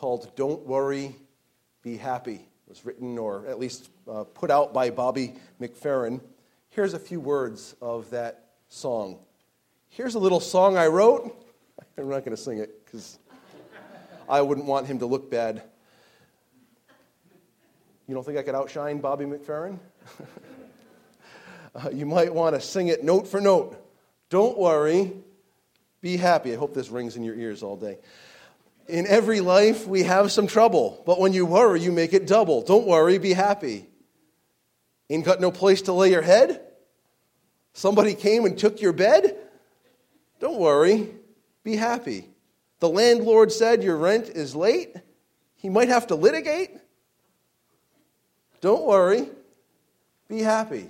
called Don't Worry, Be Happy. It was written or at least uh, put out by Bobby McFerrin. Here's a few words of that song. Here's a little song I wrote. I'm not going to sing it because I wouldn't want him to look bad. You don't think I could outshine Bobby McFerrin? uh, you might want to sing it note for note. Don't worry, be happy. I hope this rings in your ears all day. In every life, we have some trouble, but when you worry, you make it double. Don't worry, be happy. Ain't got no place to lay your head? Somebody came and took your bed? Don't worry, be happy. The landlord said your rent is late? He might have to litigate? Don't worry, be happy.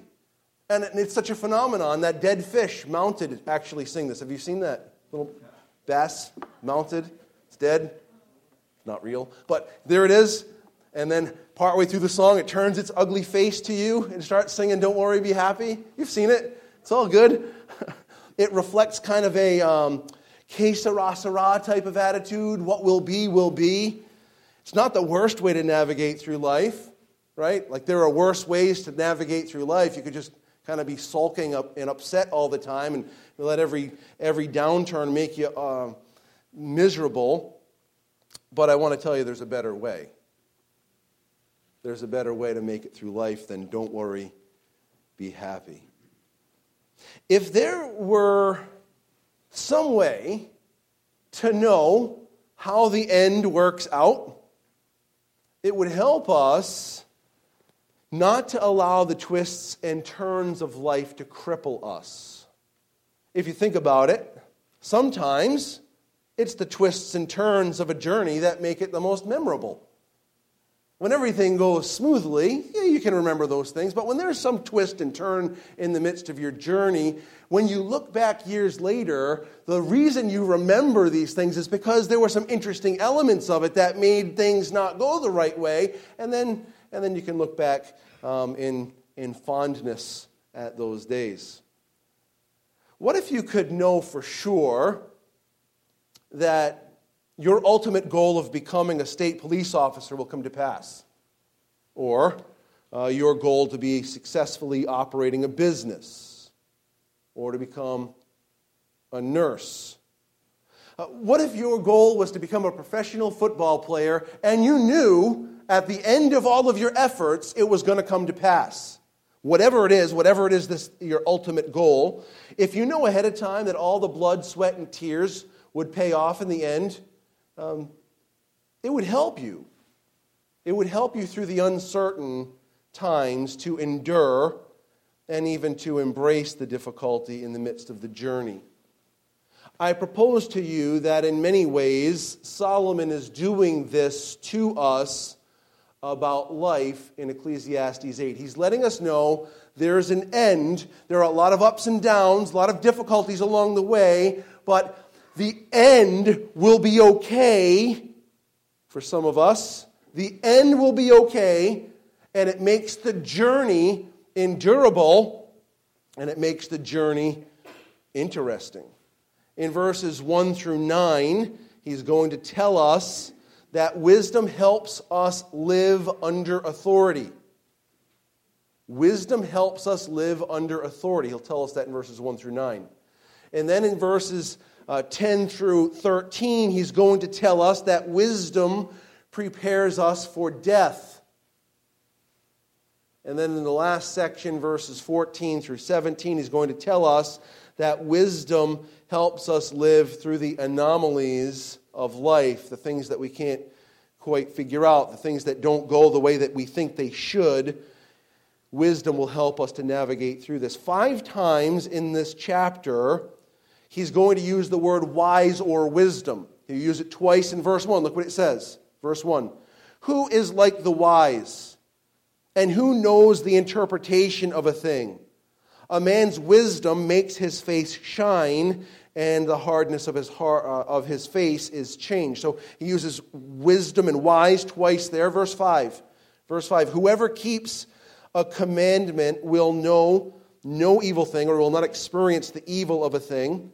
And it's such a phenomenon that dead fish mounted actually sing this. Have you seen that little bass mounted? Dead. Not real. But there it is. And then partway through the song, it turns its ugly face to you and starts singing, Don't worry, be happy. You've seen it. It's all good. it reflects kind of a um, que sera, sera type of attitude. What will be, will be. It's not the worst way to navigate through life, right? Like there are worse ways to navigate through life. You could just kind of be sulking up and upset all the time and let every, every downturn make you uh, miserable. But I want to tell you there's a better way. There's a better way to make it through life than don't worry, be happy. If there were some way to know how the end works out, it would help us not to allow the twists and turns of life to cripple us. If you think about it, sometimes it's the twists and turns of a journey that make it the most memorable. When everything goes smoothly, yeah, you can remember those things, but when there's some twist and turn in the midst of your journey, when you look back years later, the reason you remember these things is because there were some interesting elements of it that made things not go the right way, and then and then you can look back um, in, in fondness at those days. What if you could know for sure that your ultimate goal of becoming a state police officer will come to pass? Or uh, your goal to be successfully operating a business? Or to become a nurse? Uh, what if your goal was to become a professional football player and you knew at the end of all of your efforts, it was going to come to pass. Whatever it is, whatever it is, this, your ultimate goal, if you know ahead of time that all the blood, sweat, and tears would pay off in the end, um, it would help you. It would help you through the uncertain times to endure and even to embrace the difficulty in the midst of the journey. I propose to you that in many ways, Solomon is doing this to us about life in Ecclesiastes 8. He's letting us know there's an end. There are a lot of ups and downs, a lot of difficulties along the way, but the end will be okay for some of us. The end will be okay, and it makes the journey endurable, and it makes the journey interesting. In verses 1 through 9, he's going to tell us that wisdom helps us live under authority. Wisdom helps us live under authority. He'll tell us that in verses 1 through 9. And then in verses uh, 10 through 13, he's going to tell us that wisdom prepares us for death. And then in the last section, verses 14 through 17, he's going to tell us that wisdom helps us live through the anomalies of life, the things that we can't quite figure out, the things that don't go the way that we think they should. Wisdom will help us to navigate through this. Five times in this chapter, he's going to use the word wise or wisdom. He'll use it twice in verse 1. Look what it says. Verse 1 Who is like the wise? And who knows the interpretation of a thing? A man's wisdom makes his face shine, and the hardness of his, heart, uh, of his face is changed. So he uses wisdom and wise twice there. Verse 5. Verse 5 Whoever keeps a commandment will know no evil thing or will not experience the evil of a thing,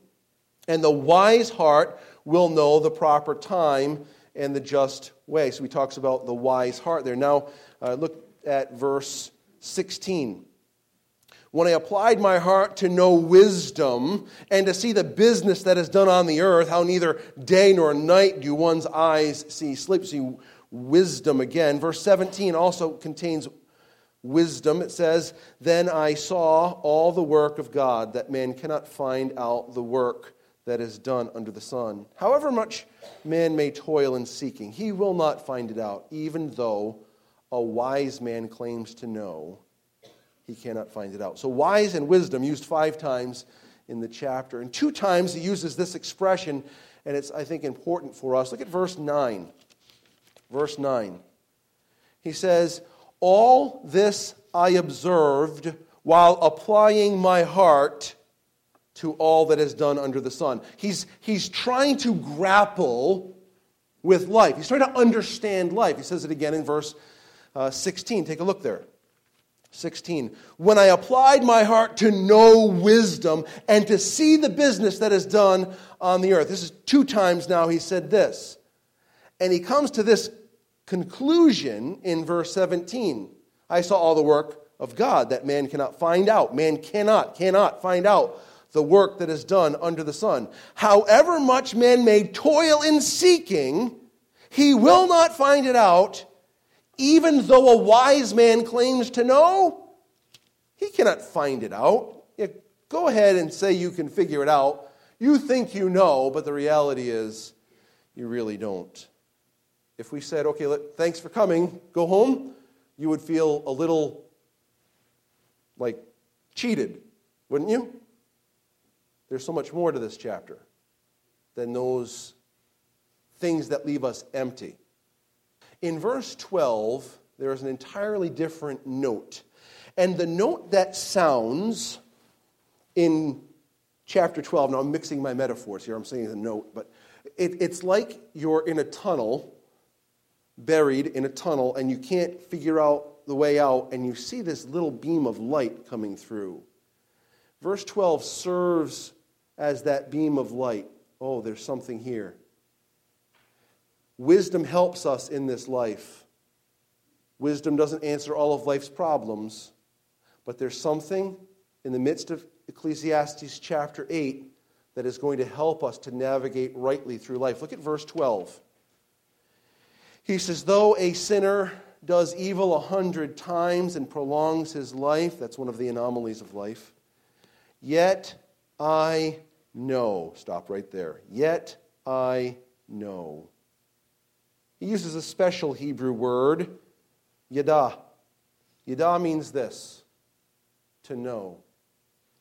and the wise heart will know the proper time and the just way. So he talks about the wise heart there. Now, uh, look at verse 16. When I applied my heart to know wisdom and to see the business that is done on the earth, how neither day nor night do one's eyes see sleep. See wisdom again. Verse 17 also contains wisdom. It says, Then I saw all the work of God, that man cannot find out the work that is done under the sun. However much man may toil in seeking, he will not find it out, even though a wise man claims to know, he cannot find it out. So, wise and wisdom used five times in the chapter. And two times he uses this expression, and it's, I think, important for us. Look at verse 9. Verse 9. He says, All this I observed while applying my heart to all that is done under the sun. He's, he's trying to grapple with life. He's trying to understand life. He says it again in verse uh, 16. Take a look there. 16. When I applied my heart to know wisdom and to see the business that is done on the earth. This is two times now he said this. And he comes to this conclusion in verse 17. I saw all the work of God that man cannot find out. Man cannot, cannot find out the work that is done under the sun. However much man may toil in seeking, he will not find it out, even though a wise man claims to know. He cannot find it out. Yeah, go ahead and say you can figure it out. You think you know, but the reality is you really don't. If we said, okay, thanks for coming, go home, you would feel a little like cheated, wouldn't you? There's so much more to this chapter than those things that leave us empty. In verse 12, there is an entirely different note. And the note that sounds in chapter 12, now I'm mixing my metaphors here, I'm saying the note, but it, it's like you're in a tunnel, buried in a tunnel, and you can't figure out the way out, and you see this little beam of light coming through. Verse 12 serves as that beam of light. Oh, there's something here. Wisdom helps us in this life. Wisdom doesn't answer all of life's problems, but there's something in the midst of Ecclesiastes chapter 8 that is going to help us to navigate rightly through life. Look at verse 12. He says, Though a sinner does evil a hundred times and prolongs his life, that's one of the anomalies of life, yet I know. Stop right there. Yet I know. He uses a special Hebrew word, yada. Yada means this to know.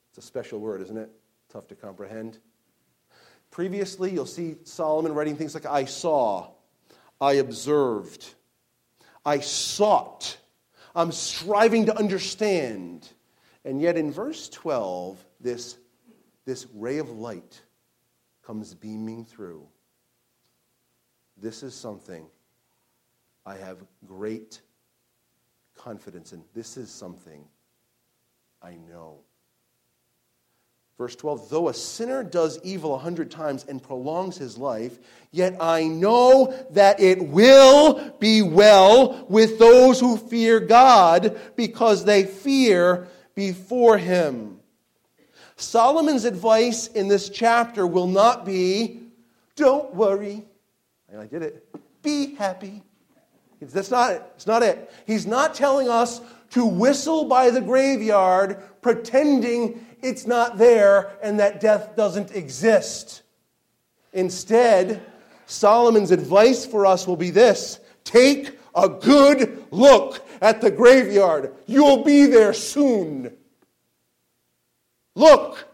It's a special word, isn't it? Tough to comprehend. Previously, you'll see Solomon writing things like, I saw, I observed, I sought, I'm striving to understand. And yet in verse 12, this this ray of light comes beaming through. This is something I have great confidence in. This is something I know. Verse 12, though a sinner does evil a hundred times and prolongs his life, yet I know that it will be well with those who fear God because they fear before him. Solomon's advice in this chapter will not be, don't worry. I did it. Be happy. That's not it. It's not it. He's not telling us to whistle by the graveyard pretending it's not there and that death doesn't exist. Instead, Solomon's advice for us will be this take a good look at the graveyard. You'll be there soon. Look,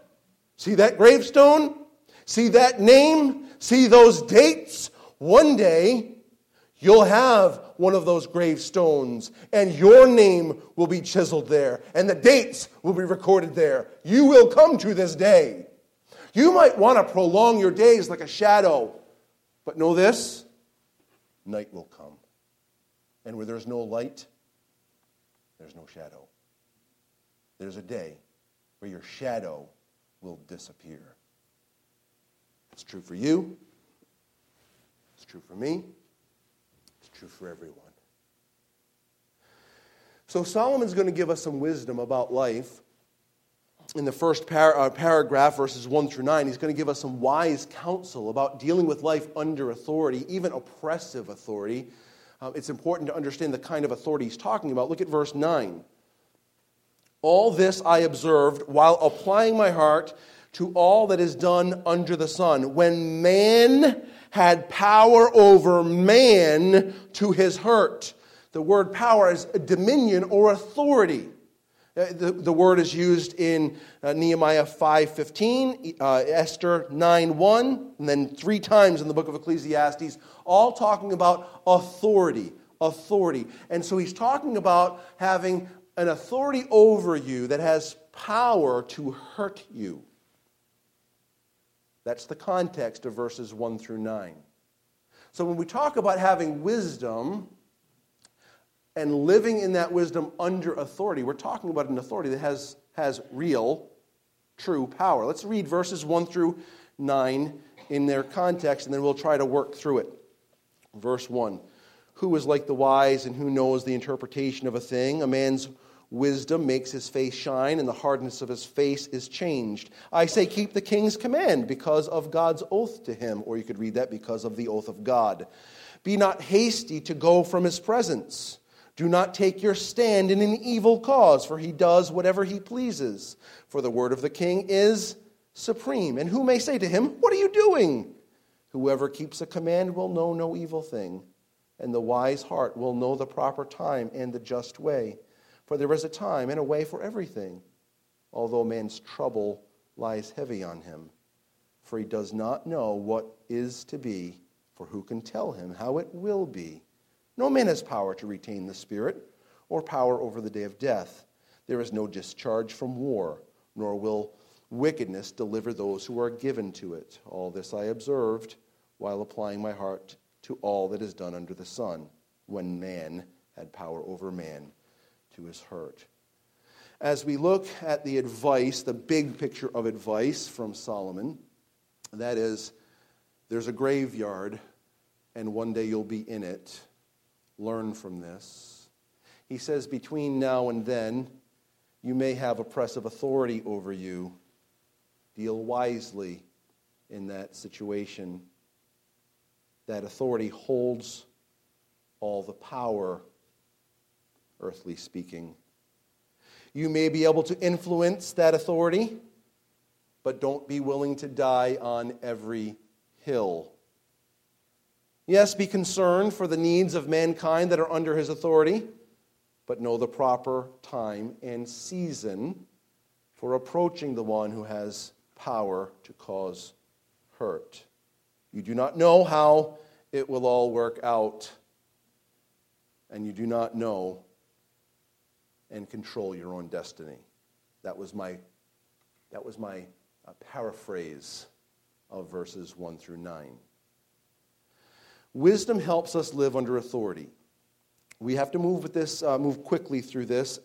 see that gravestone? See that name? See those dates? One day, you'll have one of those gravestones, and your name will be chiseled there, and the dates will be recorded there. You will come to this day. You might want to prolong your days like a shadow, but know this night will come. And where there's no light, there's no shadow. There's a day where your shadow will disappear. It's true for you. It's true for me. It's true for everyone. So Solomon's going to give us some wisdom about life. In the first par- uh, paragraph, verses 1 through 9, he's going to give us some wise counsel about dealing with life under authority, even oppressive authority. Uh, it's important to understand the kind of authority he's talking about. Look at verse 9. All this I observed while applying my heart to all that is done under the sun. When man had power over man to his hurt. The word power is dominion or authority. Uh, the, the word is used in uh, Nehemiah 5.15, uh, Esther 9.1, and then three times in the book of Ecclesiastes, all talking about authority, authority. And so he's talking about having an authority over you that has power to hurt you. That's the context of verses 1 through 9. So when we talk about having wisdom and living in that wisdom under authority, we're talking about an authority that has, has real, true power. Let's read verses 1 through 9 in their context, and then we'll try to work through it. Verse 1 Who is like the wise and who knows the interpretation of a thing? A man's Wisdom makes his face shine, and the hardness of his face is changed. I say, keep the king's command because of God's oath to him. Or you could read that because of the oath of God. Be not hasty to go from his presence. Do not take your stand in an evil cause, for he does whatever he pleases. For the word of the king is supreme. And who may say to him, What are you doing? Whoever keeps a command will know no evil thing, and the wise heart will know the proper time and the just way. For there is a time and a way for everything, although man's trouble lies heavy on him. For he does not know what is to be, for who can tell him how it will be? No man has power to retain the Spirit, or power over the day of death. There is no discharge from war, nor will wickedness deliver those who are given to it. All this I observed while applying my heart to all that is done under the sun, when man had power over man to his hurt. As we look at the advice, the big picture of advice from Solomon, that is, there's a graveyard, and one day you'll be in it. Learn from this. He says, between now and then, you may have oppressive authority over you. Deal wisely in that situation. That authority holds all the power earthly speaking. You may be able to influence that authority, but don't be willing to die on every hill. Yes, be concerned for the needs of mankind that are under his authority, but know the proper time and season for approaching the one who has power to cause hurt. You do not know how it will all work out, and you do not know and control your own destiny. That was my, that was my uh, paraphrase of verses 1 through 9. Wisdom helps us live under authority. We have to move with this, uh, move quickly through this.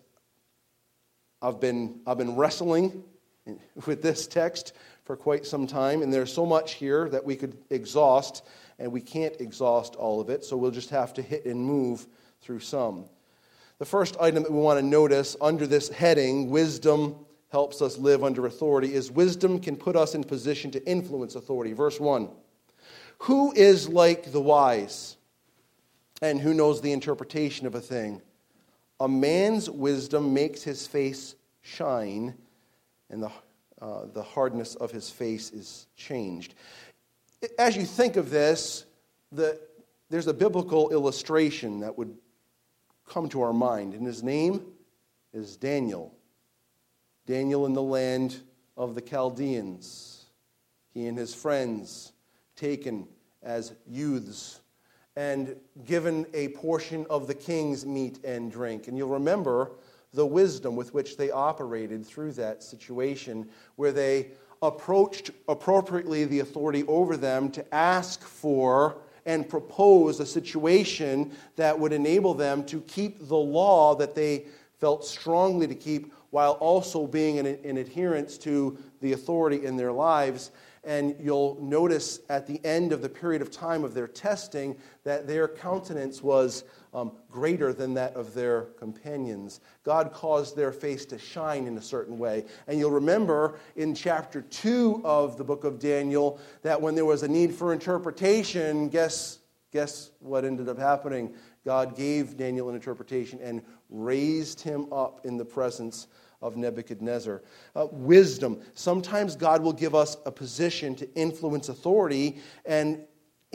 I've been, I've been wrestling with this text for quite some time, and there's so much here that we could exhaust, and we can't exhaust all of it, so we'll just have to hit and move through some. The first item that we want to notice under this heading, wisdom helps us live under authority, is wisdom can put us in position to influence authority. Verse 1 Who is like the wise and who knows the interpretation of a thing? A man's wisdom makes his face shine, and the, uh, the hardness of his face is changed. As you think of this, the, there's a biblical illustration that would come to our mind. And his name is Daniel. Daniel in the land of the Chaldeans. He and his friends taken as youths and given a portion of the king's meat and drink. And you'll remember the wisdom with which they operated through that situation, where they approached appropriately the authority over them to ask for and propose a situation that would enable them to keep the law that they felt strongly to keep while also being in, in adherence to the authority in their lives. And you'll notice at the end of the period of time of their testing that their countenance was um, greater than that of their companions. God caused their face to shine in a certain way. And you'll remember in chapter 2 of the book of Daniel that when there was a need for interpretation, guess, guess what ended up happening? God gave Daniel an interpretation and raised him up in the presence of Nebuchadnezzar. Uh, wisdom. Sometimes God will give us a position to influence authority, and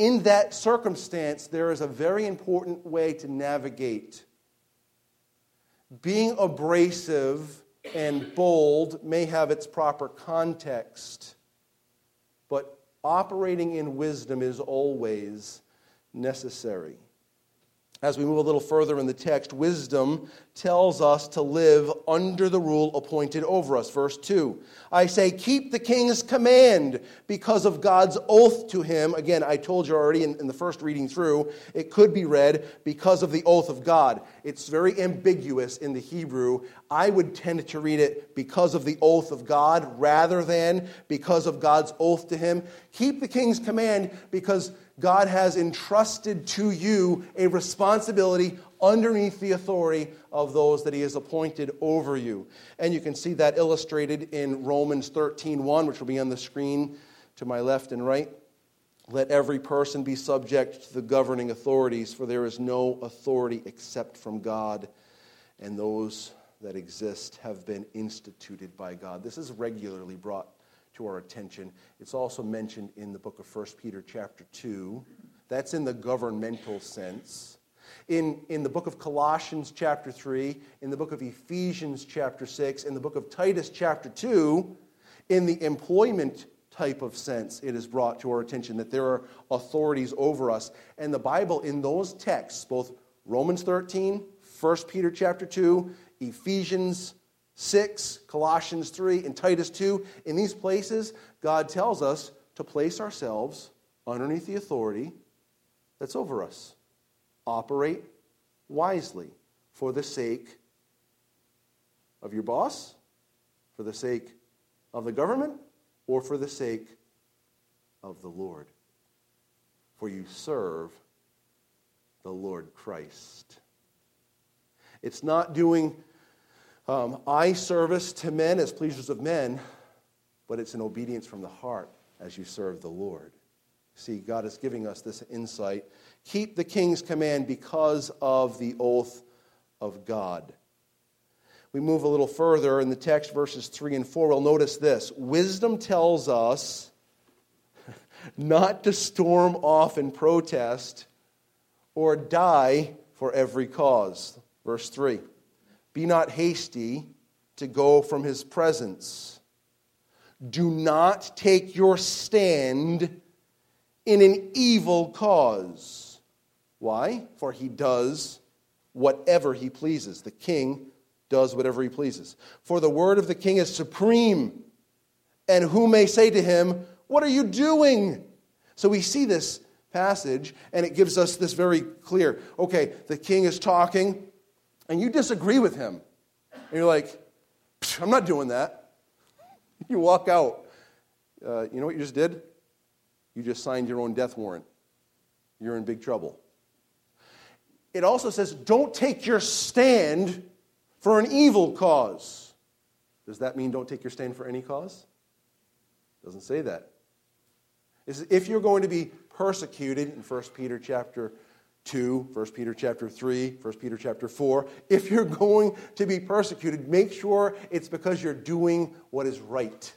in that circumstance, there is a very important way to navigate. Being abrasive and bold may have its proper context, but operating in wisdom is always necessary. As we move a little further in the text, wisdom tells us to live under the rule appointed over us. Verse 2 I say, keep the king's command because of God's oath to him. Again, I told you already in, in, the first reading through, it could be read because of the oath of God. It's very ambiguous in the Hebrew. I would tend to read it because of the oath of God rather than because of God's oath to him. Keep the king's command because God has entrusted to you a responsibility underneath the authority of those that he has appointed over you. And you can see that illustrated in Romans 13:1, which will be on the screen to my left and right. Let every person be subject to the governing authorities, for there is no authority except from God, and those that exist have been instituted by God. This is regularly brought to our attention. It's also mentioned in the book of 1 Peter, chapter 2. That's in the governmental sense. In, in the book of Colossians, chapter 3, in the book of Ephesians, chapter 6, in the book of Titus, chapter 2, in the employment type of sense, it is brought to our attention that there are authorities over us. And the Bible, in those texts, both Romans 13, 1 Peter chapter 2, Ephesians 6, Colossians 3, and Titus 2, in these places, God tells us to place ourselves underneath the authority that's over us. Operate wisely for the sake of your boss, for the sake of the government, or for the sake of the Lord. For you serve the Lord Christ. It's not doing um, eye service to men as pleasers of men, but it's an obedience from the heart as you serve the Lord. See, God is giving us this insight. Keep the king's command because of the oath of God. We move a little further in the text, verses 3 and 4. We'll notice this Wisdom tells us not to storm off in protest or die for every cause. Verse 3 be not hasty to go from his presence. Do not take your stand in an evil cause. Why? For he does whatever he pleases. The king does whatever he pleases. For the word of the king is supreme. And who may say to him, What are you doing? So we see this passage, and it gives us this very clear okay, the king is talking and you disagree with him, and you're like, I'm not doing that. You walk out. Uh, you know what you just did? You just signed your own death warrant. You're in big trouble. It also says, don't take your stand for an evil cause. Does that mean don't take your stand for any cause? Doesn't say that. If you're going to be persecuted in 1 Peter chapter 2, 1 Peter chapter 3, 1 Peter chapter 4. If you're going to be persecuted, make sure it's because you're doing what is right.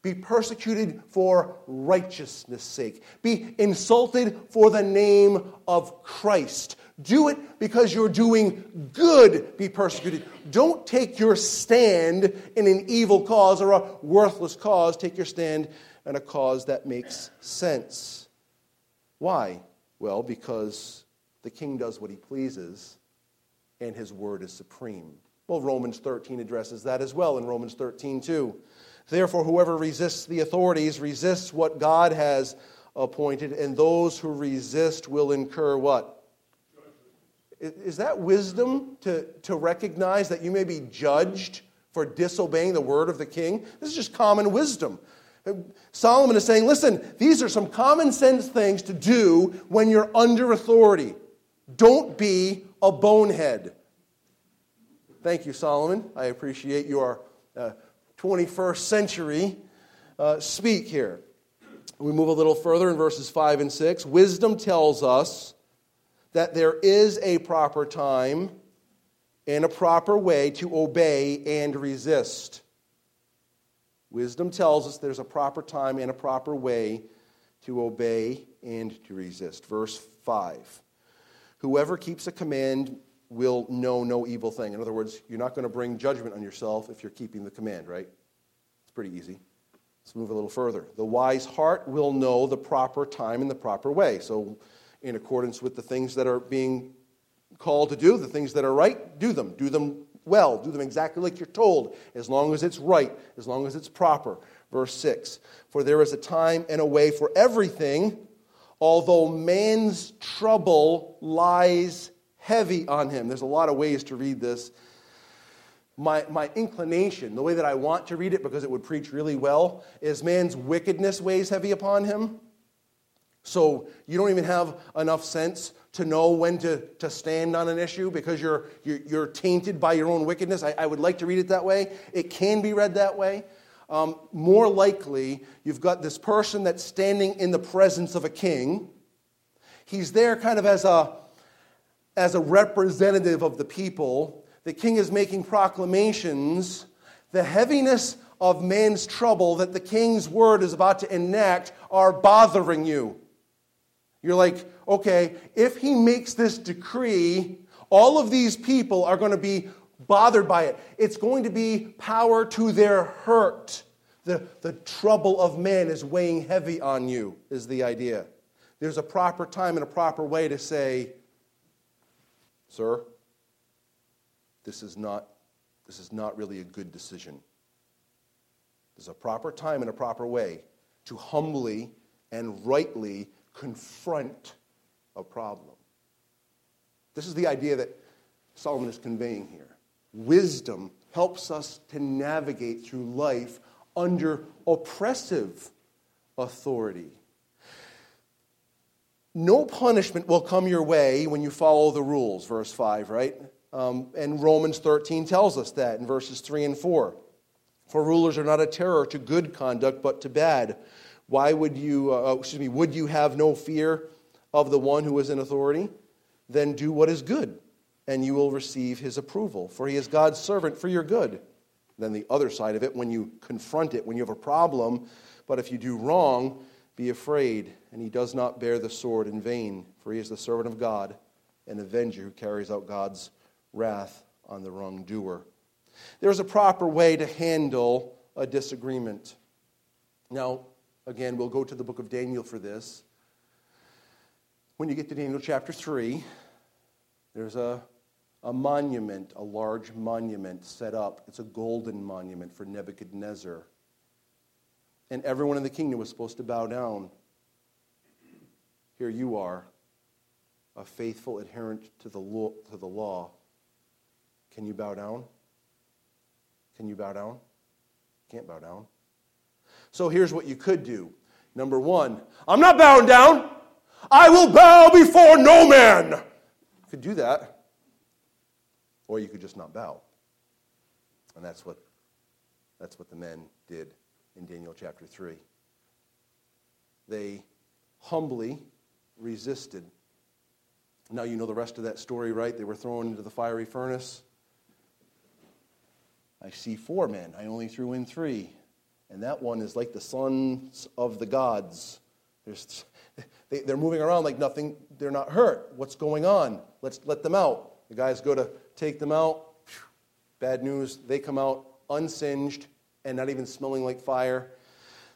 Be persecuted for righteousness' sake. Be insulted for the name of Christ. Do it because you're doing good, be persecuted. Don't take your stand in an evil cause or a worthless cause. Take your stand in a cause that makes sense. Why? Well, because the king does what he pleases, and his word is supreme. Well, Romans 13 addresses that as well in Romans 13, too. Therefore, whoever resists the authorities resists what God has appointed, and those who resist will incur what? Is that wisdom to, to recognize that you may be judged for disobeying the word of the king? This is just common wisdom. Solomon is saying, listen, these are some common sense things to do when you're under authority. Don't be a bonehead. Thank you, Solomon. I appreciate your uh, 21st century uh, speak here. We move a little further in verses 5 and 6. Wisdom tells us that there is a proper time and a proper way to obey and resist. Wisdom tells us there's a proper time and a proper way to obey and to resist. Verse 5 Whoever keeps a command will know no evil thing. In other words, you're not going to bring judgment on yourself if you're keeping the command, right? It's pretty easy. Let's move a little further. The wise heart will know the proper time and the proper way. So, in accordance with the things that are being called to do, the things that are right, do them. Do them well. Do them exactly like you're told, as long as it's right, as long as it's proper. Verse 6 For there is a time and a way for everything, although man's trouble lies heavy on him. There's a lot of ways to read this. My, my inclination, the way that I want to read it because it would preach really well, is man's wickedness weighs heavy upon him. So you don't even have enough sense to know when to, to stand on an issue because you're, you're, you're tainted by your own wickedness. I, I, would like to read it that way. It can be read that way. Um, more likely, you've got this person that's standing in the presence of a king. He's there kind of as a, as a representative of the people. The king is making proclamations. The heaviness of man's trouble that the king's word is about to enact are bothering you. You're like, okay, if he makes this decree, all of these people are going to be bothered by it. It's going to be power to their hurt. The, the trouble of man is weighing heavy on you, is the idea. There's a proper time and a proper way to say, Sir, this is not, this is not really a good decision. There's a proper time and a proper way to humbly and rightly confront a problem. This is the idea that Solomon is conveying here. Wisdom helps us to navigate through life under oppressive authority. No punishment will come your way when you follow the rules, verse 5, right? Um, and Romans 13 tells us that in verses 3 and 4. For rulers are not a terror to good conduct, but to bad. Why would you, uh, oh, excuse me, would you have no fear of the one who is in authority? Then do what is good, and you will receive his approval, for he is God's servant for your good. Then the other side of it, when you confront it, when you have a problem, but if you do wrong, be afraid, and he does not bear the sword in vain, for he is the servant of God, an avenger who carries out God's wrath on the wrongdoer. There's a proper way to handle a disagreement. Now, Again, we'll go to the book of Daniel for this. When you get to Daniel chapter 3, there's a, a monument, a large monument set up. It's a golden monument for Nebuchadnezzar. And everyone in the kingdom was supposed to bow down. Here you are, a faithful adherent to the law. To the law. Can you bow down? Can you bow down? Can't bow down. So here's what you could do. Number one, I'm not bowing down. I will bow before no man. You could do that. Or you could just not bow. And that's what, that's what the men did in Daniel chapter 3. They humbly resisted. Now you know the rest of that story, right? They were thrown into the fiery furnace. I see four men. I only threw in three. And that one is like the sons of the gods. There's, they, they're moving around like nothing, they're not hurt. What's going on? Let's let them out. The guys go to take them out. Bad news, they come out unsinged and not even smelling like fire.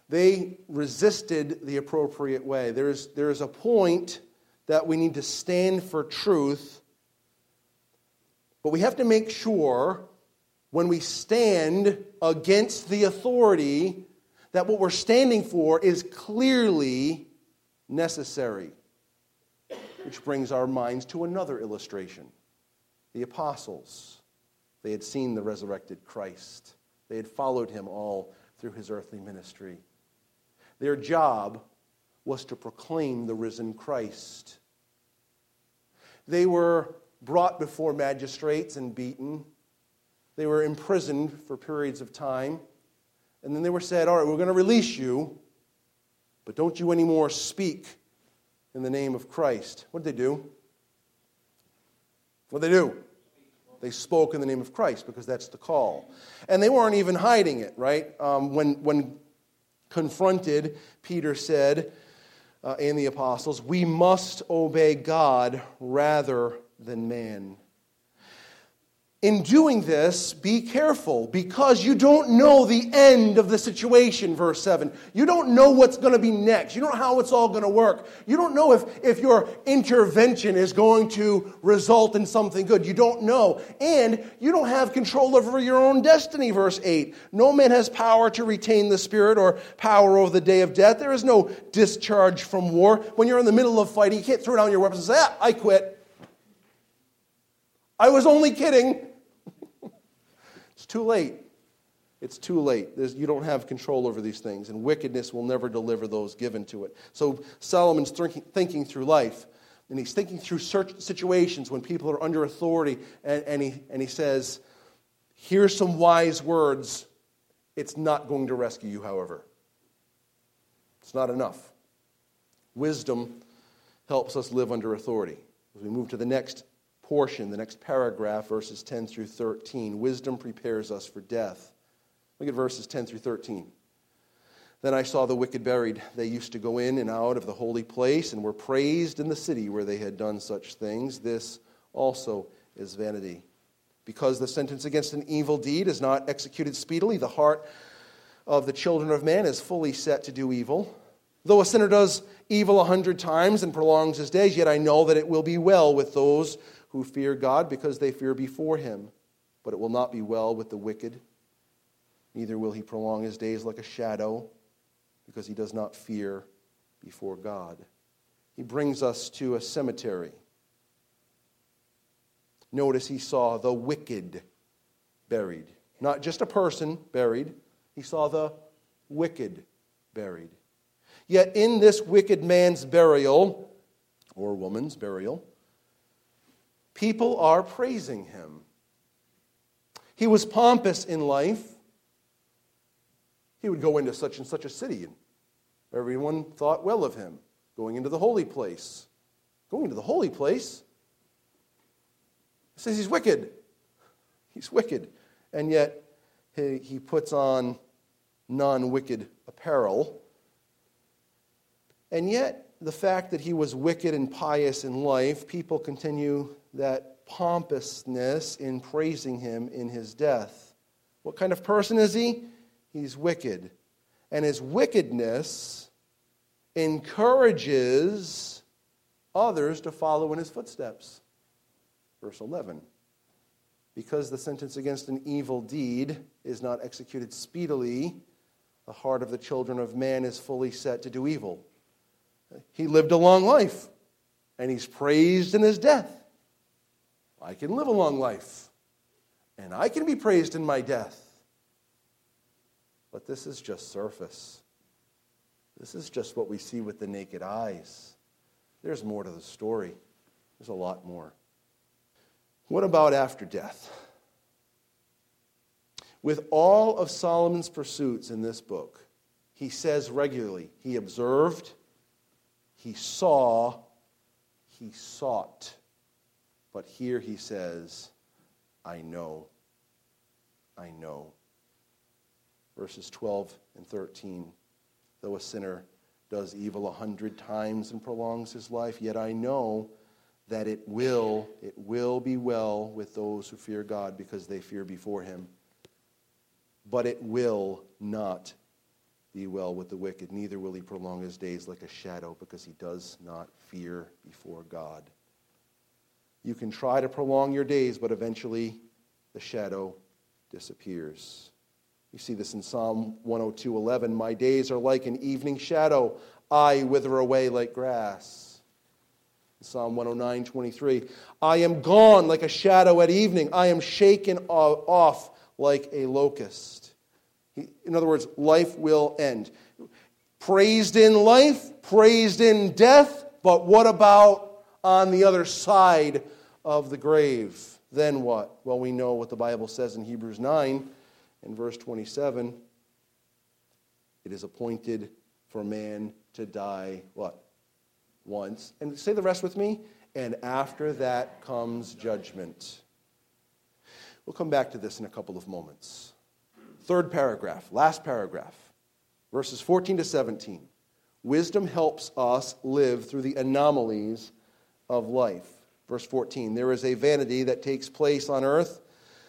They resisted the appropriate way. There's, there's a point that we need to stand for truth, but we have to make sure when we stand against the authority, that what we're standing for is clearly necessary. Which brings our minds to another illustration the apostles. They had seen the resurrected Christ, they had followed him all through his earthly ministry. Their job was to proclaim the risen Christ. They were brought before magistrates and beaten. They were imprisoned for periods of time. And then they were said, All right, we're going to release you, but don't you anymore speak in the name of Christ. What did they do? What they do? They spoke in the name of Christ because that's the call. And they weren't even hiding it, right? Um, when, when confronted, Peter said, uh, and the apostles, we must obey God rather than man. In doing this, be careful because you don't know the end of the situation, verse 7. You don't know what's going to be next. You don't know how it's all going to work. You don't know if, if your intervention is going to result in something good. You don't know. And you don't have control over your own destiny, verse 8. No man has power to retain the spirit or power over the day of death. There is no discharge from war. When you're in the middle of fighting, you can't throw down your weapons and say, ah, I quit. I was only kidding. Too late. It's too late. There's, you don't have control over these things, and wickedness will never deliver those given to it. So Solomon's thinking, thinking through life, and he's thinking through situations when people are under authority, and, and, he, and he says, Here's some wise words. It's not going to rescue you, however. It's not enough. Wisdom helps us live under authority. As we move to the next portion, the next paragraph, verses 10 through 13. Wisdom prepares us for death. Look at verses 10 through 13. Then I saw the wicked buried. They used to go in and out of the holy place and were praised in the city where they had done such things. This also is vanity. Because the sentence against an evil deed is not executed speedily, the heart of the children of man is fully set to do evil. Though a sinner does evil a hundred times and prolongs his days, yet I know that it will be well with those who fear God because they fear before him. But it will not be well with the wicked, neither will he prolong his days like a shadow because he does not fear before God. He brings us to a cemetery. Notice he saw the wicked buried. Not just a person buried, he saw the wicked buried. Yet in this wicked man's burial, or woman's burial, People are praising him. He was pompous in life. He would go into such and such a city, and everyone thought well of him, going into the holy place. Going into the holy place? He says he's wicked. He's wicked. And yet, he, he puts on non wicked apparel. And yet, the fact that he was wicked and pious in life, people continue that pompousness in praising him in his death. What kind of person is he? He's wicked. And his wickedness encourages others to follow in his footsteps. Verse 11. Because the sentence against an evil deed is not executed speedily, the heart of the children of man is fully set to do evil. He lived a long life, and he's praised in his death. I can live a long life, and I can be praised in my death. But this is just surface. This is just what we see with the naked eyes. There's more to the story, there's a lot more. What about after death? With all of Solomon's pursuits in this book, he says regularly he observed, he saw, he sought. But here he says, I know. I know. Verses 12 and 13. Though a sinner does evil a hundred times and prolongs his life, yet I know that it will, it will be well with those who fear God because they fear before him. But it will not be well with the wicked, neither will he prolong his days like a shadow because he does not fear before God. You can try to prolong your days, but eventually the shadow disappears. You see this in Psalm 102:11, "My days are like an evening shadow; I wither away like grass." Psalm 109:23, "I am gone like a shadow at evening; I am shaken off like a locust." In other words, life will end. praised in life, praised in death, but what about on the other side of the grave? Then what? Well, we know what the Bible says in Hebrews 9 and verse 27. It is appointed for man to die what? Once. And say the rest with me. And after that comes judgment. We'll come back to this in a couple of moments. Third paragraph, last paragraph, verses 14 to 17. Wisdom helps us live through the anomalies of life. Verse 14 There is a vanity that takes place on earth,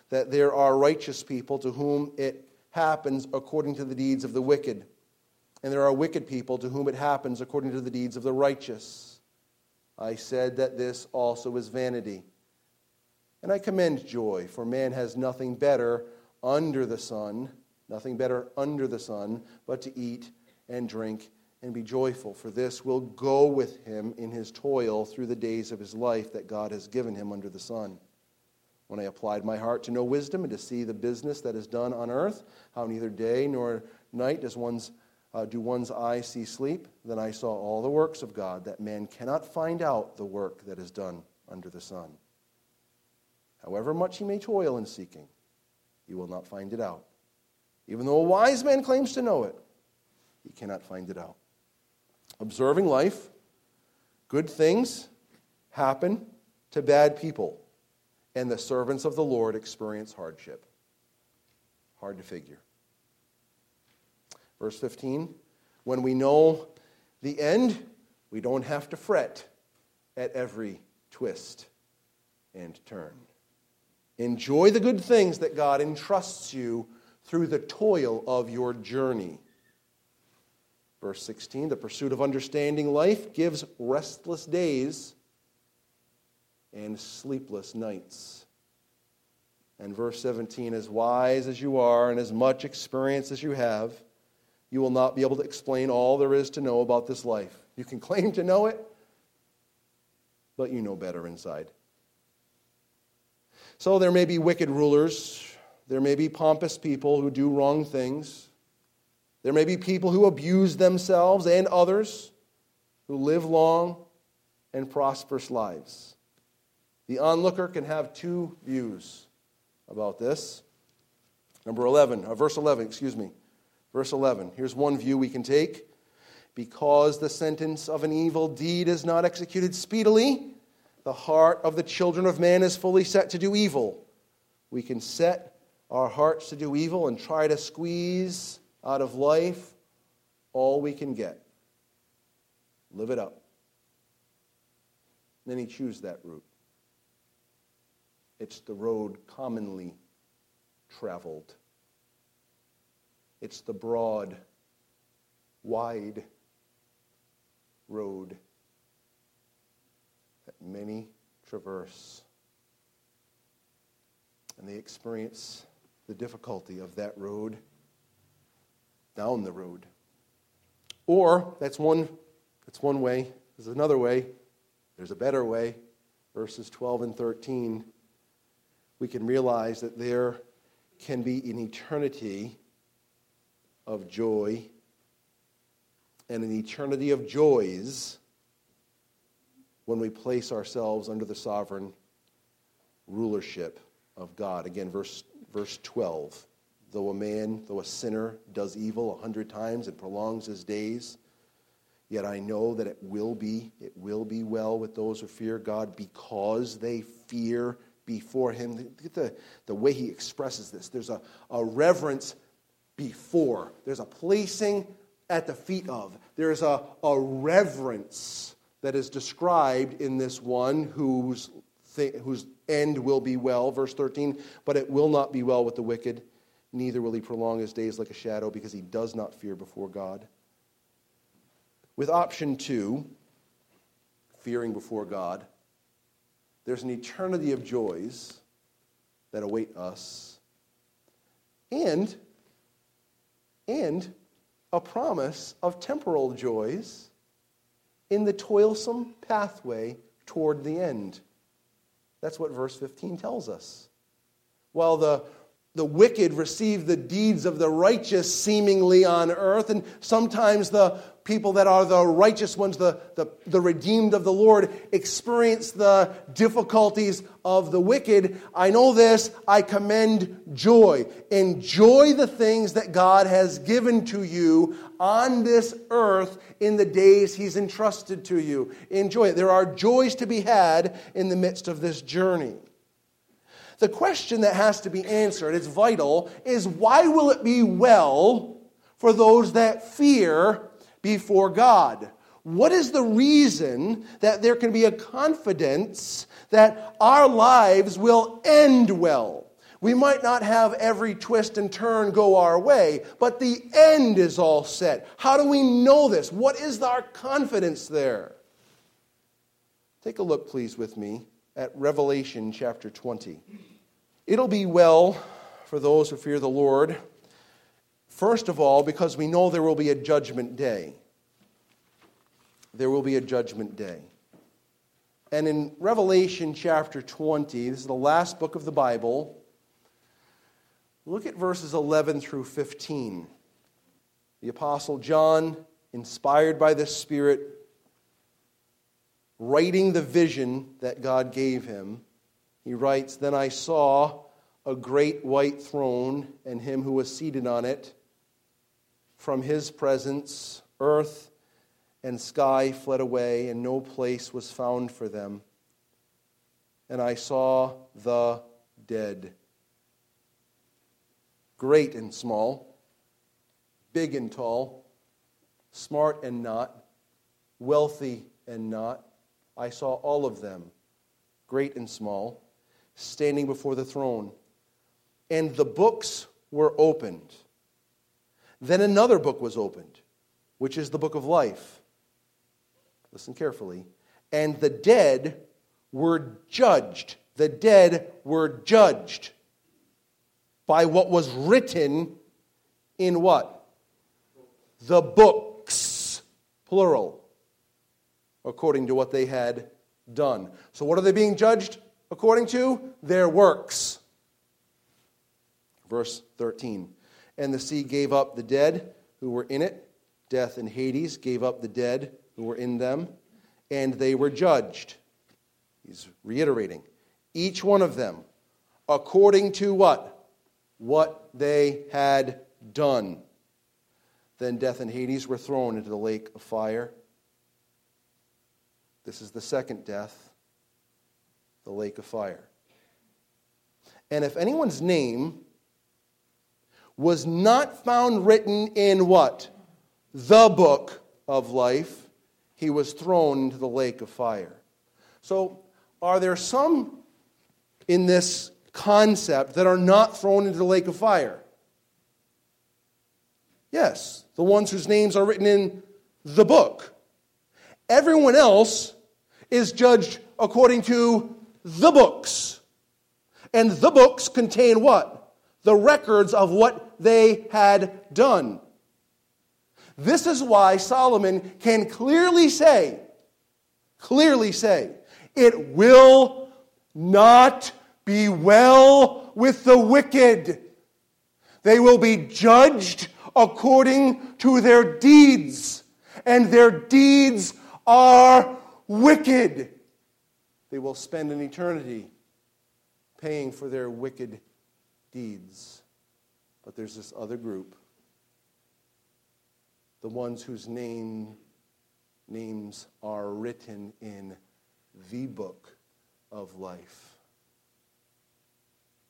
that there are righteous people to whom it happens according to the deeds of the wicked, and there are wicked people to whom it happens according to the deeds of the righteous. I said that this also is vanity. And I commend joy, for man has nothing better under the sun, nothing better under the sun, but to eat and drink and be joyful, for this will go with him in his toil through the days of his life that God has given him under the sun. When I applied my heart to know wisdom and to see the business that is done on earth, how neither day nor night does one's, uh, do one's eyes see sleep, then I saw all the works of God, that man cannot find out the work that is done under the sun. However much he may toil in seeking, he will not find it out. Even though a wise man claims to know it, he cannot find it out. Observing life, good things happen to bad people, and the servants of the Lord experience hardship. Hard to figure. Verse 15 When we know the end, we don't have to fret at every twist and turn. Enjoy the good things that God entrusts you through the toil of your journey. Verse 16 The pursuit of understanding life gives restless days and sleepless nights. And verse 17 As wise as you are and as much experience as you have, you will not be able to explain all there is to know about this life. You can claim to know it, but you know better inside. So there may be wicked rulers, there may be pompous people who do wrong things, there may be people who abuse themselves and others who live long and prosperous lives. The onlooker can have two views about this. Number 11, uh, verse 11, excuse me. Verse 11. Here's one view we can take. Because the sentence of an evil deed is not executed speedily, the heart of the children of man is fully set to do evil. We can set our hearts to do evil and try to squeeze out of life all we can get. Live it up. He choose that route. It's the road commonly traveled. It's the broad, wide road that many traverse. And they experience the difficulty of that road down the road. Or that's one that's one way. There's another way. There's a better way. Verses 12 and 13. We can realize that there can be an eternity of joy and an eternity of joys when we place ourselves under the sovereign rulership of God. Again, verse, verse 12. Though a man, though a sinner, does evil a hundred times and prolongs his days, yet I know that it will be, it will be well with those who fear God because they fear before him. Look the, the way he expresses this. There's a, a reverence before, there's a placing at the feet of, there's a, a reverence that is described in this one whose, th- whose end will be well, verse 13, but it will not be well with the wicked, neither will he prolong his days like a shadow, because he does not fear before God. With option two, fearing before God, there's an eternity of joys that await us, and, and a promise of temporal joys in the toilsome pathway toward the end. That's what verse 15 tells us. While the, the wicked receive the deeds of the righteous seemingly on earth, and sometimes the, people that are the righteous ones, the, the, the redeemed of the Lord, experience the difficulties of the wicked. I know this, I commend joy. Enjoy the things that God has given to you on this earth in the days He's entrusted to you. Enjoy it. There are joys to be had in the midst of this journey. The question that has to be answered, it's vital, is why will it be well for those that fear before God? What is the reason that there can be a confidence that our lives will end well? We might not have every twist and turn go our way, but the end is all set. How do we know this? What is our confidence there? Take a look, please, with me at Revelation chapter 20. It'll be well for those who fear the Lord, first of all, because we know there will be a judgment day there will be a judgment day. And in Revelation chapter 20, this is the last book of the Bible, look at verses 11 through 15. The Apostle John, inspired by the Spirit, writing the vision that God gave him, he writes Then I saw a great white throne and him who was seated on it. From his presence, earth and sky fled away, and no place was found for them. And I saw the dead, great and small, big and tall, smart and not, wealthy and not. I saw all of them, great and small, standing before the throne. And the books were opened. Then another book was opened, which is the book of life. Listen carefully. And the dead were judged. The dead were judged by what was written in what? The books, plural, according to what they had done. So, what are they being judged according to? Their works. Verse 13. And the sea gave up the dead who were in it. Death and Hades gave up the dead who were in them, and they were judged. He's reiterating. Each one of them, according to what? What they had done. Then death and Hades were thrown into the lake of fire. This is the second death, the lake of fire. And if anyone's name was not found written in what? The book of life, he was thrown into the lake of fire. So, are there some in this concept that are not thrown into the lake of fire? Yes, the ones whose names are written in the book. Everyone else is judged according to the books. And the books contain what? The records of what they had done. This is why Solomon can clearly say, clearly say, it will not be well with the wicked. They will be judged according to their deeds, and their deeds are wicked. They will spend an eternity paying for their wicked deeds. But there's this other group the ones whose name, names are written in the book of life.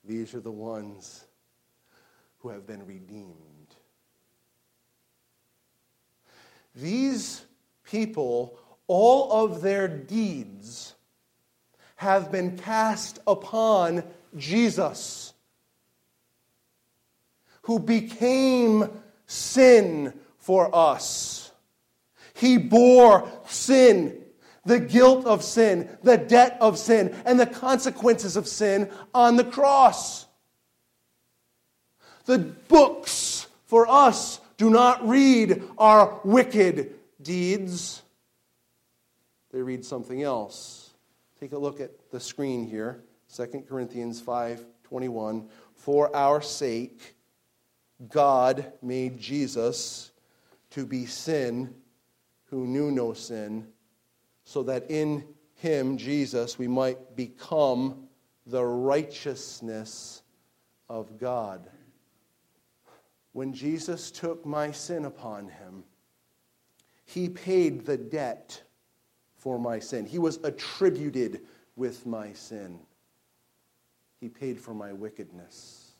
These are the ones who have been redeemed. These people, all of their deeds have been cast upon Jesus, who became sin for us. He bore sin, the guilt of sin, the debt of sin, and the consequences of sin on the cross. The books for us do not read our wicked deeds, they read something else. Take a look at the screen here 2 Corinthians 5 21. For our sake, God made Jesus to be sin who knew no sin, so that in him, Jesus, we might become the righteousness of God. When Jesus took my sin upon him, he paid the debt for my sin. He was attributed with my sin. He paid for my wickedness.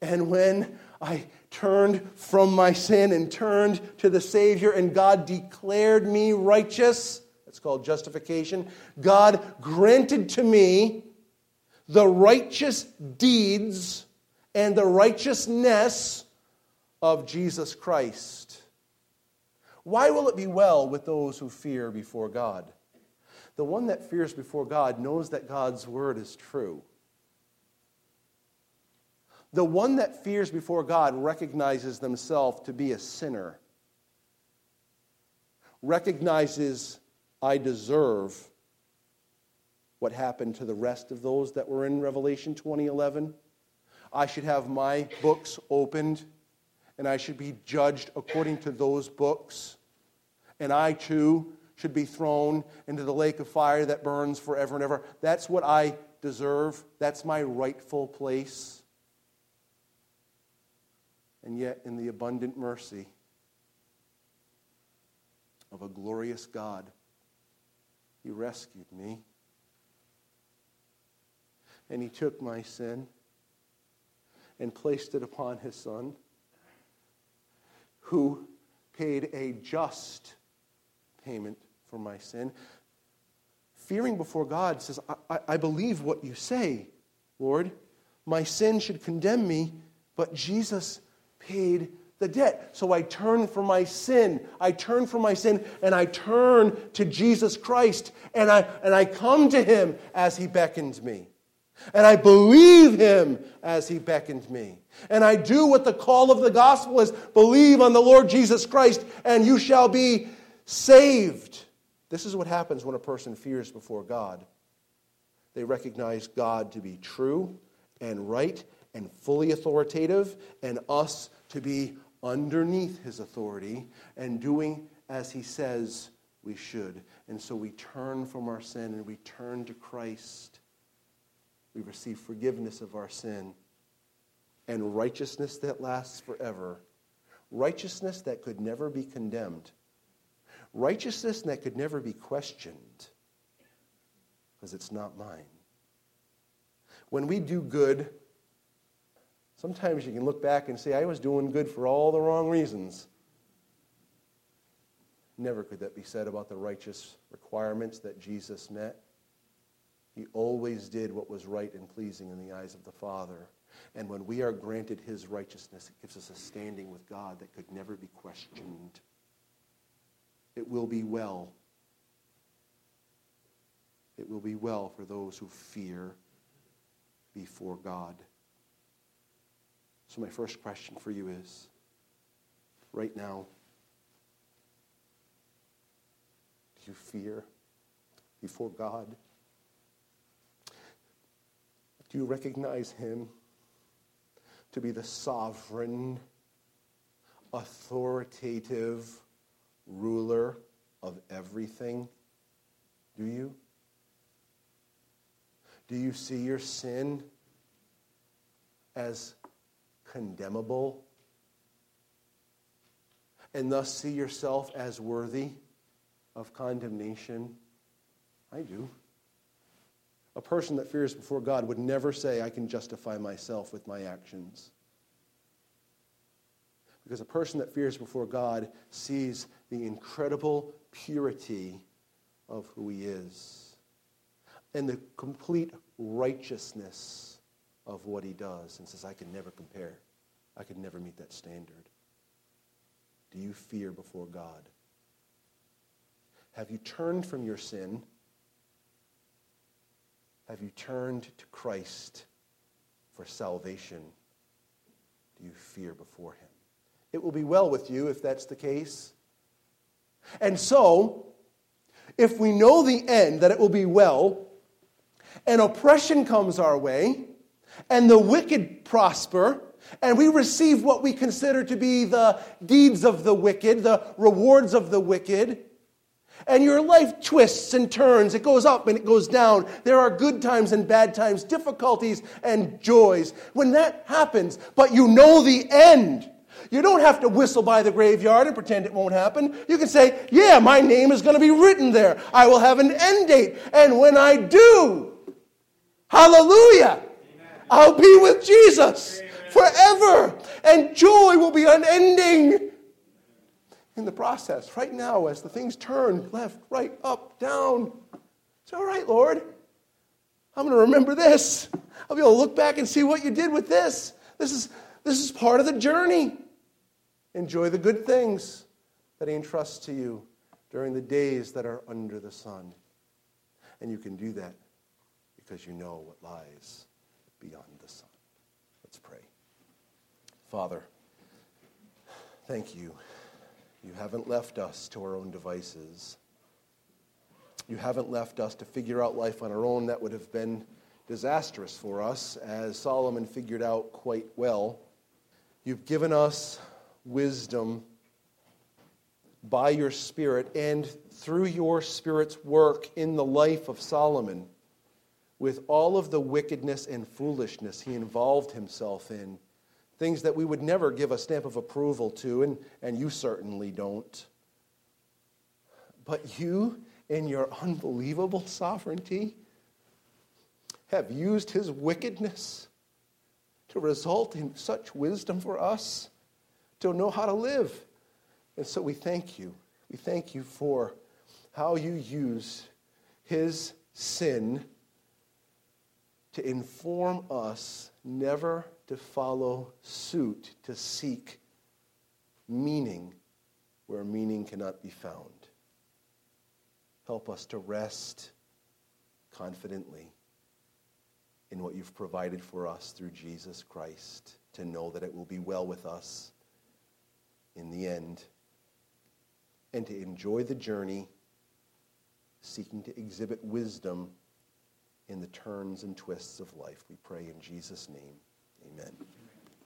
And when I turned from my sin and turned to the Savior, and God declared me righteous, that's called justification, God granted to me the righteous deeds and the righteousness of Jesus Christ. Why will it be well with those who fear before God? The one that fears before God knows that God's word is true. The one that fears before God recognizes themselves to be a sinner, recognizes, I deserve what happened to the rest of those that were in Revelation 2011. I should have my books opened and I should be judged according to those books. And I too should be thrown into the lake of fire that burns forever and ever. That's what I deserve. That's my rightful place. And yet, in the abundant mercy of a glorious God, He rescued me. And He took my sin and placed it upon His Son, who paid a just payment for my sin. Fearing before God says, I, I, I believe what you say, Lord. My sin should condemn me, but Jesus paid the debt. So I turn from my sin. I turn from my sin and I turn to Jesus Christ and I, and I come to him as he beckons me. And I believe him as he beckons me. And I do what the call of the gospel is believe on the Lord Jesus Christ and you shall be saved. This is what happens when a person fears before God. They recognize God to be true and right and fully authoritative, and us to be underneath his authority and doing as he says we should. And so we turn from our sin and we turn to Christ. We receive forgiveness of our sin and righteousness that lasts forever. Righteousness that could never be condemned. Righteousness that could never be questioned because it's not mine. When we do good, Sometimes you can look back and say, I was doing good for all the wrong reasons. Never could that be said about the righteous requirements that Jesus met. He always did what was right and pleasing in the eyes of the Father. And when we are granted his righteousness, it gives us a standing with God that could never be questioned. It will be well. It will be well for those who fear before God. So, my first question for you is right now, do you fear before God? Do you recognize Him to be the sovereign, authoritative ruler of everything? Do you? Do you see your sin as condemnable and thus see yourself as worthy of condemnation? I do. A person that fears before God would never say, I can justify myself with my actions. Because a person that fears before God sees the incredible purity of who he is and the complete righteousness of what he does and says, I can never compare. I could never meet that standard. Do you fear before God? Have you turned from your sin? Have you turned to Christ for salvation? Do you fear before him? It will be well with you if that's the case. And so, if we know the end, that it will be well, and oppression comes our way, and the wicked prosper, And we receive what we consider to be the deeds of the wicked, the rewards of the wicked. And your life twists and turns. It goes up and it goes down. There are good times and bad times, difficulties and joys. When that happens, but you know the end, you don't have to whistle by the graveyard and pretend it won't happen. You can say, Yeah, my name is going to be written there. I will have an end date. And when I do, hallelujah, Amen. I'll be with Jesus Amen. forever. And joy will be unending in the process. Right now, as the things turn left, right, up, down, it's all right, Lord. I'm going to remember this. I'll be able to look back and see what you did with this. This is, this is part of the journey. Enjoy the good things that He entrusts to you during the days that are under the sun. And you can do that because you know what lies beyond the sun. Let's pray. Father, thank you. You haven't left us to our own devices. You haven't left us to figure out life on our own. That would have been disastrous for us, as Solomon figured out quite well. You've given us wisdom by your Spirit and through your Spirit's work in the life of Solomon, with all of the wickedness and foolishness he involved himself in, things that we would never give a stamp of approval to, and, and you certainly don't. But you, in your unbelievable sovereignty, have used his wickedness to result in such wisdom for us to know how to live. And so we thank you. We thank you for how you use his sin to inform us never to follow suit, to seek meaning where meaning cannot be found. Help us to rest confidently in what you've provided for us through Jesus Christ, to know that it will be well with us in the end, and to enjoy the journey, seeking to exhibit wisdom in the turns and twists of life. We pray in Jesus' name. Amen.